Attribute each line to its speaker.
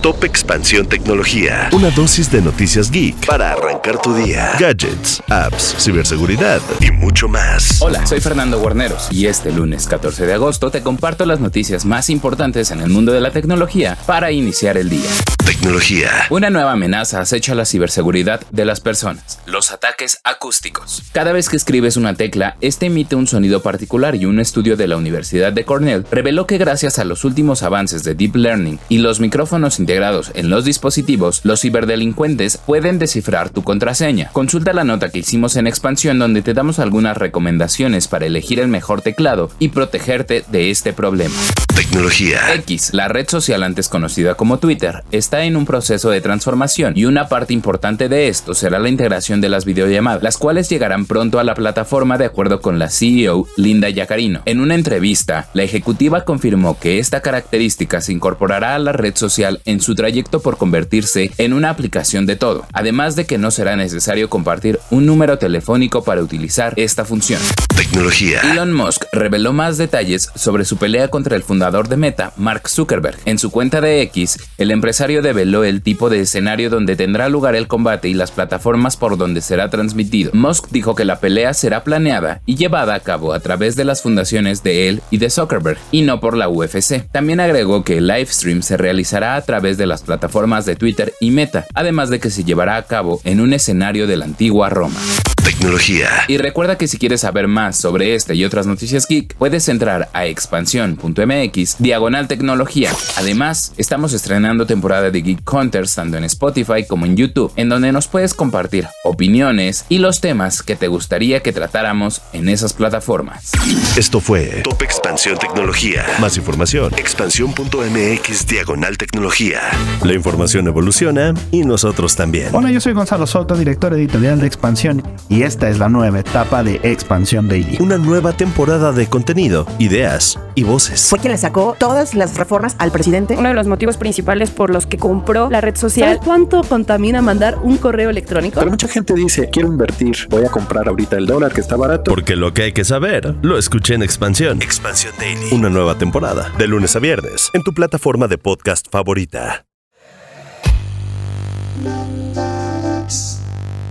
Speaker 1: Top Expansión Tecnología. Una dosis de noticias geek para arrancar tu día. Gadgets, apps, ciberseguridad y mucho más.
Speaker 2: Hola, soy Fernando Guarneros y este lunes 14 de agosto te comparto las noticias más importantes en el mundo de la tecnología para iniciar el día.
Speaker 1: Tecnología.
Speaker 2: Una nueva amenaza acecha la ciberseguridad de las personas. Los ataques acústicos. Cada vez que escribes una tecla, este emite un sonido particular y un estudio de la Universidad de Cornell reveló que gracias a los últimos avances de Deep Learning y los micrófonos integrados en los dispositivos, los ciberdelincuentes pueden descifrar tu contraseña. Consulta la nota que hicimos en expansión donde te damos algunas recomendaciones para elegir el mejor teclado y protegerte de este problema.
Speaker 1: Tecnología.
Speaker 2: X, la red social antes conocida como Twitter, está en un proceso de transformación y una parte importante de esto será la integración de las videollamadas, las cuales llegarán pronto a la plataforma de acuerdo con la CEO Linda Yacarino. En una entrevista, la ejecutiva confirmó que esta característica se incorporará a la red social en su trayecto por convertirse en una aplicación de todo, además de que no será necesario compartir un número telefónico para utilizar esta función.
Speaker 1: Tecnología.
Speaker 2: Elon Musk reveló más detalles sobre su pelea contra el fundador de Meta, Mark Zuckerberg. En su cuenta de X, el empresario develó el tipo de escenario donde tendrá lugar el combate y las plataformas por donde será transmitido. Musk dijo que la pelea será planeada y llevada a cabo a través de las fundaciones de él y de Zuckerberg, y no por la UFC. También agregó que el live stream se realizará a través de las plataformas de Twitter y Meta, además de que se llevará a cabo en un escenario de la antigua Roma.
Speaker 1: Tecnología.
Speaker 2: Y recuerda que si quieres saber más sobre esta y otras noticias geek, puedes entrar a expansión.mx diagonal tecnología. Además, estamos estrenando temporada de Geek Hunters tanto en Spotify como en YouTube, en donde nos puedes compartir opiniones y los temas que te gustaría que tratáramos en esas plataformas.
Speaker 1: Esto fue Top Expansión Tecnología. Más información. Expansión.mx diagonal tecnología. La información evoluciona y nosotros también.
Speaker 3: Hola, yo soy Gonzalo Soto, director editorial de Expansión, y esta es la nueva etapa de Expansión Daily.
Speaker 1: Una nueva temporada de contenido, ideas y voces.
Speaker 4: Fue quien le sacó todas las reformas al presidente.
Speaker 5: Uno de los motivos principales por los que compró la red
Speaker 6: ¿Sabes
Speaker 5: social.
Speaker 6: cuánto contamina mandar un correo electrónico?
Speaker 7: Pero mucha gente dice, quiero invertir, voy a comprar ahorita el dólar que está barato.
Speaker 1: Porque lo que hay que saber, lo escuché en Expansión. Expansión Daily. Una nueva temporada, de lunes a viernes, en tu plataforma de podcast favorita.